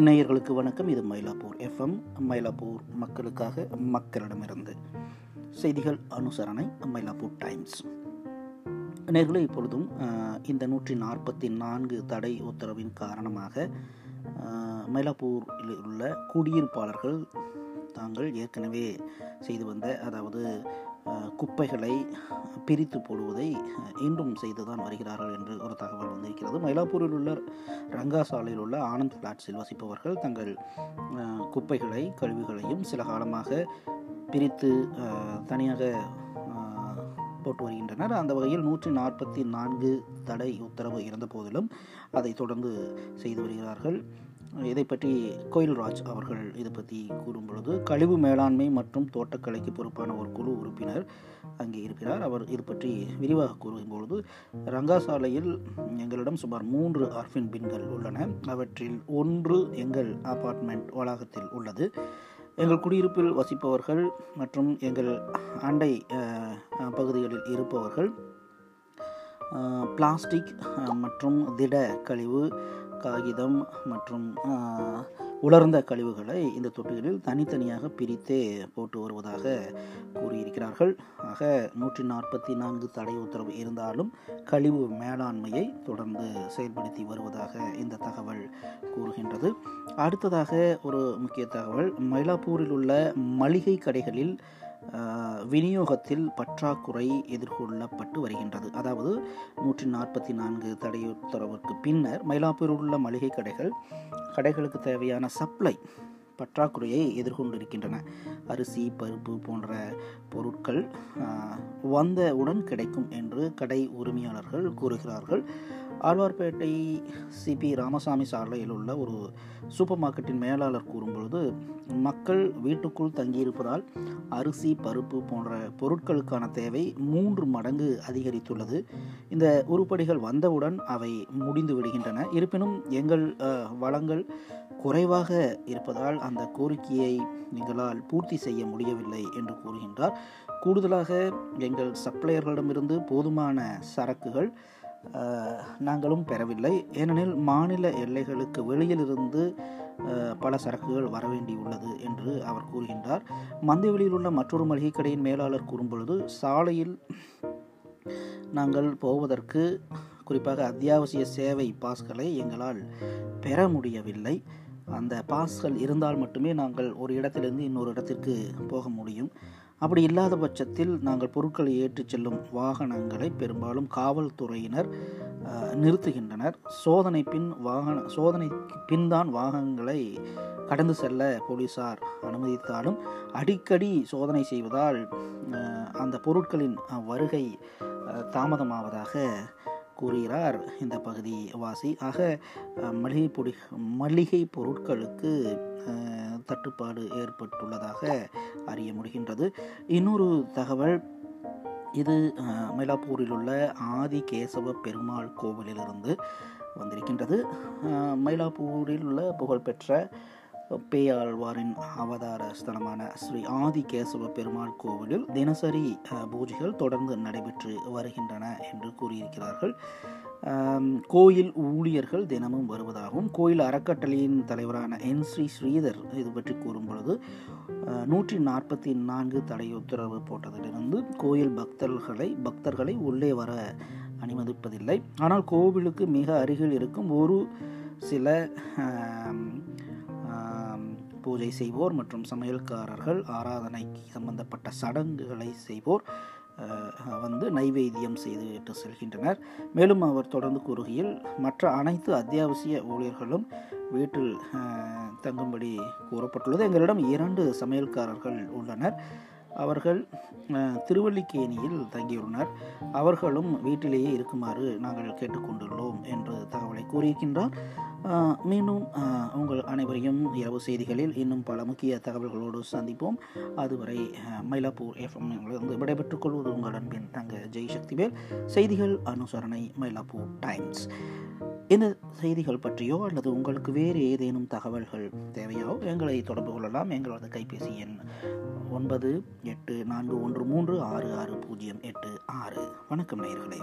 நேயர்களுக்கு வணக்கம். இது மயிலாப்பூர் எஃப்எம் மயிலாப்பூர் மக்களுக்காக மக்களிடமிருந்து செய்திகள் அனுசரணை மயிலாப்பூர் டைம்ஸ் நேயர்களே இப்பொழுதும் இந்த நூற்றி நாற்பத்தி நான்கு தடை உத்தரவின் காரணமாக மயிலாப்பூரில் உள்ள குடியிருப்பாளர்கள் தாங்கள் ஏற்கனவே செய்து வந்த அதாவது குப்பைகளை பிரித்து போடுவதை இன்றும் செய்து தான் வருகிறார்கள் என்று ஒரு தகவல் வந்திருக்கிறது. மயிலாப்பூரில் உள்ள ரங்கா சாலையில் உள்ள ஆனந்த் ஃப்ளாட்ஸில் வசிப்பவர்கள் தங்கள் குப்பைகளை கழிவுகளையும் சில காலமாக பிரித்து தனியாக போட்டு வருகின்றனர். அந்த வகையில் நூற்றி நாற்பத்தி நான்கு தடை உத்தரவு இருந்த போதிலும் அதை தொடர்ந்து செய்து வருகிறார்கள். இதை பற்றி கோயில்ராஜ் அவர்கள் இதை பற்றி கூறும் பொழுது கழிவு மேலாண்மை மற்றும் தோட்டக்கலைக்கு பொறுப்பான ஒரு குழு உறுப்பினர் அங்கே இருக்கிறார். அவர் இது பற்றி விரிவாக கூறும் பொழுது ரங்கா சாலையில் எங்களிடம் சுமார் மூன்று அர்ஃபின் பின்கள் உள்ளன. அவற்றில் ஒன்று எங்கள் அபார்ட்மெண்ட் வளாகத்தில் உள்ளது. எங்கள் குடியிருப்பில் வசிப்பவர்கள் மற்றும் எங்கள் அண்டை பகுதிகளில் இருப்பவர்கள் பிளாஸ்டிக் மற்றும் திட கழிவு காகிதம் மற்றும் உலர்ந்த கழிவுகளை இந்த தொட்டிகளில் தனித்தனியாக பிரித்தே போட்டு வருவதாக கூறியிருக்கிறார்கள். ஆக நூற்றி நாற்பத்தி நான்கு தடை உத்தரவு இருந்தாலும் கழிவு மேலாண்மையை தொடர்ந்து செயல்படுத்தி வருவதாக இந்த தகவல் கூறுகின்றது. அடுத்ததாக ஒரு முக்கிய தகவல் மயிலாப்பூரில் உள்ள மளிகை கடைகளில் விநியோகத்தில் பற்றாக்குறை எதிர்கொள்ளப்பட்டு வருகின்றது. அதாவது நூற்றி நாற்பத்தி நான்கு தடையுத்தரவுக்கு பின்னர் மயிலாப்பூரில் உள்ள மளிகை கடைகள் கடைகளுக்கு தேவையான சப்ளை பற்றாக்குறையை எதிர்கொண்டிருக்கின்றன. அரிசி பருப்பு போன்ற பொருட்கள் வந்த வந்தவுடன் கிடைக்கும் என்று கடை உரிமையாளர்கள் கூறுகிறார்கள். ஆழ்வார்பேட்டை சிபி ராமசாமி சாலையில் உள்ள ஒரு சூப்பர் மார்க்கெட்டின் மேலாளர் கூறும்பொழுது மக்கள் வீட்டுக்குள் தங்கியிருப்பதால் அரிசி பருப்பு போன்ற பொருட்களுக்கான தேவை மூன்று மடங்கு அதிகரித்துள்ளது. இந்த உருப்படிகள் வந்தவுடன் அவை முடிந்து விடுகின்றன. இருப்பினும் எங்கள் வளங்கள் குறைவாக இருப்பதால் அந்த கோரிக்கையை எங்களால் பூர்த்தி செய்ய முடியவில்லை என்று கூறுகின்றார். கூடுதலாக எங்கள் சப்ளையர்களிடமிருந்து போதுமான சரக்குகள் நாங்களும் பெறவில்லை. ஏனெனில் மாநில எல்லைகளுக்கு வெளியிலிருந்து பல சரக்குகள் வரவேண்டியுள்ளது என்று அவர் கூறுகின்றார். மந்தவெளியில் உள்ள மற்றொரு மளிகை கடையின் மேலாளர் கூறும்பொழுது சாலையில் நாங்கள் போவதற்கு குறிப்பாக அத்தியாவசிய சேவை பாஸ்களை எங்களால் பெற முடியவில்லை. அந்த பாஸ்கள் இருந்தால் மட்டுமே நாங்கள் ஒரு இடத்திலிருந்து இன்னொரு இடத்திற்கு போக முடியும். அப்படி இல்லாத பட்சத்தில் நாங்கள் பொருட்களை ஏற்றிச் செல்லும் வாகனங்களை பெரும்பாலும் காவல்துறையினர் நிறுத்துகின்றனர். சோதனை பின் வாகன சோதனைக்கு பின் தான் வாகனங்களை கடந்து செல்ல போலீசார் அனுமதித்தாலும் அடிக்கடி சோதனை செய்வதால் அந்த பொருட்களின் வருகை தாமதமாவதாக கூறுகிறார். இந்த பகுதி வாசி ஆக மளிகை பொடி மளிகை பொருட்களுக்கு தட்டுப்பாடு ஏற்பட்டுள்ளதாக அறிய முடிகின்றது. இன்னொரு தகவல் இது மயிலாப்பூரில் உள்ள ஆதி கேசவ பெருமாள் கோவிலிலிருந்து வந்திருக்கின்றது. மயிலாப்பூரில் உள்ள புகழ்பெற்ற பேயாழ்வாரின் அவதார ஸ்தலமான ஸ்ரீ ஆதி கேசவ பெருமாள் கோவிலில் தினசரி பூஜைகள் தொடர்ந்து நடைபெற்று வருகின்றன என்று கூறியிருக்கிறார்கள். கோயில் ஊழியர்கள் தினமும் வருவதாகவும் கோயில் அறக்கட்டளையின் தலைவரான என் ஸ்ரீ ஸ்ரீதர் இது பற்றி கூறும் பொழுது நூற்றி நாற்பத்தி நான்கு தடை உத்தரவு போட்டதிலிருந்து கோயில் பக்தர்களை பக்தர்களை உள்ளே வர அனுமதிப்பதில்லை. ஆனால் கோவிலுக்கு மிக அருகில் இருக்கும் ஒரு சில பூஜை செய்வோர் மற்றும் சமையல்காரர்கள் ஆராதனைக்கு சம்பந்தப்பட்ட சடங்குகளை செய்வோர் வந்து நைவேத்தியம் செய்துவிட்டு செல்கின்றனர். மேலும் அவர் தொடர்ந்து கூறுகையில் மற்ற அனைத்து அத்தியாவசிய ஊழியர்களும் வீட்டில் தங்கும்படி கூறப்பட்டுள்ளது. எங்களிடம் இரண்டு சமையல்காரர்கள் உள்ளனர். அவர்கள் திருவல்லிக்கேணியில் தங்கியுள்ளனர். அவர்களும் வீட்டிலேயே இருக்குமாறு நாங்கள் கேட்டுக்கொண்டுள்ளோம் என்று தகவலை கூறியிருக்கின்றார். மீண்டும் உங்கள் அனைவரையும் இரவு செய்திகளில் இன்னும் பல முக்கிய தகவல்களோடு சந்திப்போம். அதுவரை மயிலாப்பூர் எஃப்எம் வந்து விடைபெற்றுக் கொள்வது உங்கள் அன்பின் தங்க ஜெய் சக்திவேல் செய்திகள் அனுசரணை மயிலாப்பூர் டைம்ஸ் இந்த செய்திகள் பற்றியோ அல்லது உங்களுக்கு வேறு ஏதேனும் தகவல்கள் தேவையோ எங்களை தொடர்பு கொள்ளலாம். எங்களது கைபேசி எண் ஒன்பது எட்டு நான்கு ஒன்று மூன்று ஆறு ஆறு பூஜ்ஜியம் எட்டு ஆறு. வணக்கம் நேர்களே